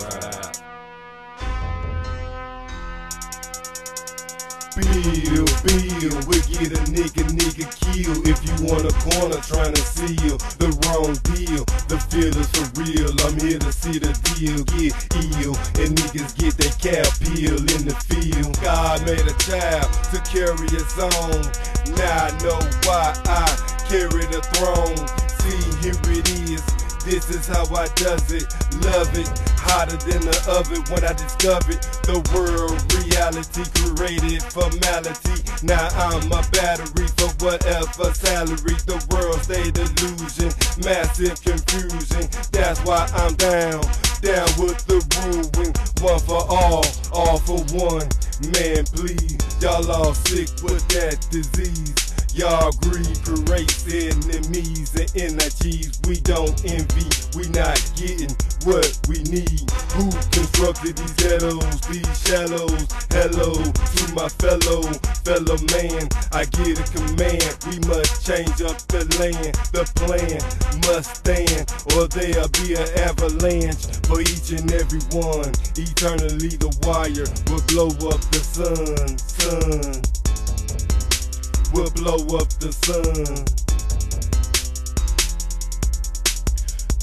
side. Bill, Bill, we get a nigga, nigga kill. If you want a corner trying to seal the wrong deal, the feel is for real. I'm here to see the deal get ill, and niggas get that cap peel in the field. God made a child to carry his own. Now I know why I carry the throne. See, here it is. This is how I does it. Love it. Hotter than the oven when I discovered the world reality created formality. Now I'm a battery for whatever salary. The world stay delusion, massive confusion. That's why I'm down, down with the ruin. One for all, all for one. Man, please, y'all all sick with that disease. Y'all greed creates enemies and energies we don't envy. We not getting what we need. Who constructed these ghettos, these shallows? Hello to my fellow, fellow man. I get a command. We must change up the land. The plan must stand, or there'll be an avalanche for each and every one. Eternally, the wire will blow up the sun, sun will blow up the sun.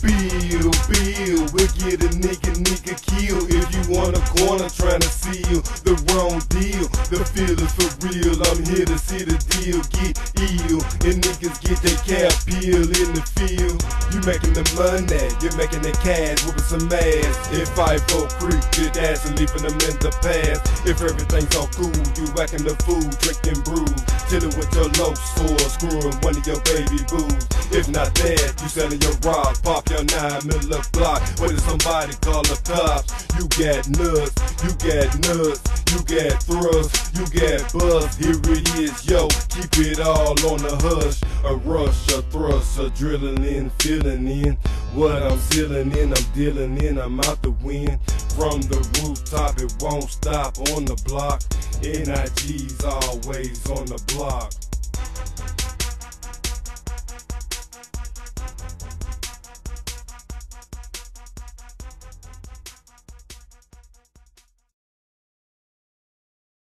Bill, Bill, we'll get a nigga, nigga kill if you want a corner trying to seal the wrong deal. The feel is for real, I'm here to see the deal get ill and niggas get their cap peel in the field. You making the money, you're making the cash, whooping some ass. If I vote creep, good ass and leaving them in the past. If everything's all cool, you whacking the food, drinking brew, chilling with your low score, screwing one of your baby boos. If not that, you selling your rock, pop your nine middle block. Till somebody call the cops. You got nuts, you got nuts, you got thrust, you got buzz. Here it is, yo. Keep it all on the hush. A rush, a thrust, a drilling in, filling in. What I'm sealing in, I'm dealing in, I'm out the wind. From the rooftop, it won't stop on the block. NIG's always on the block.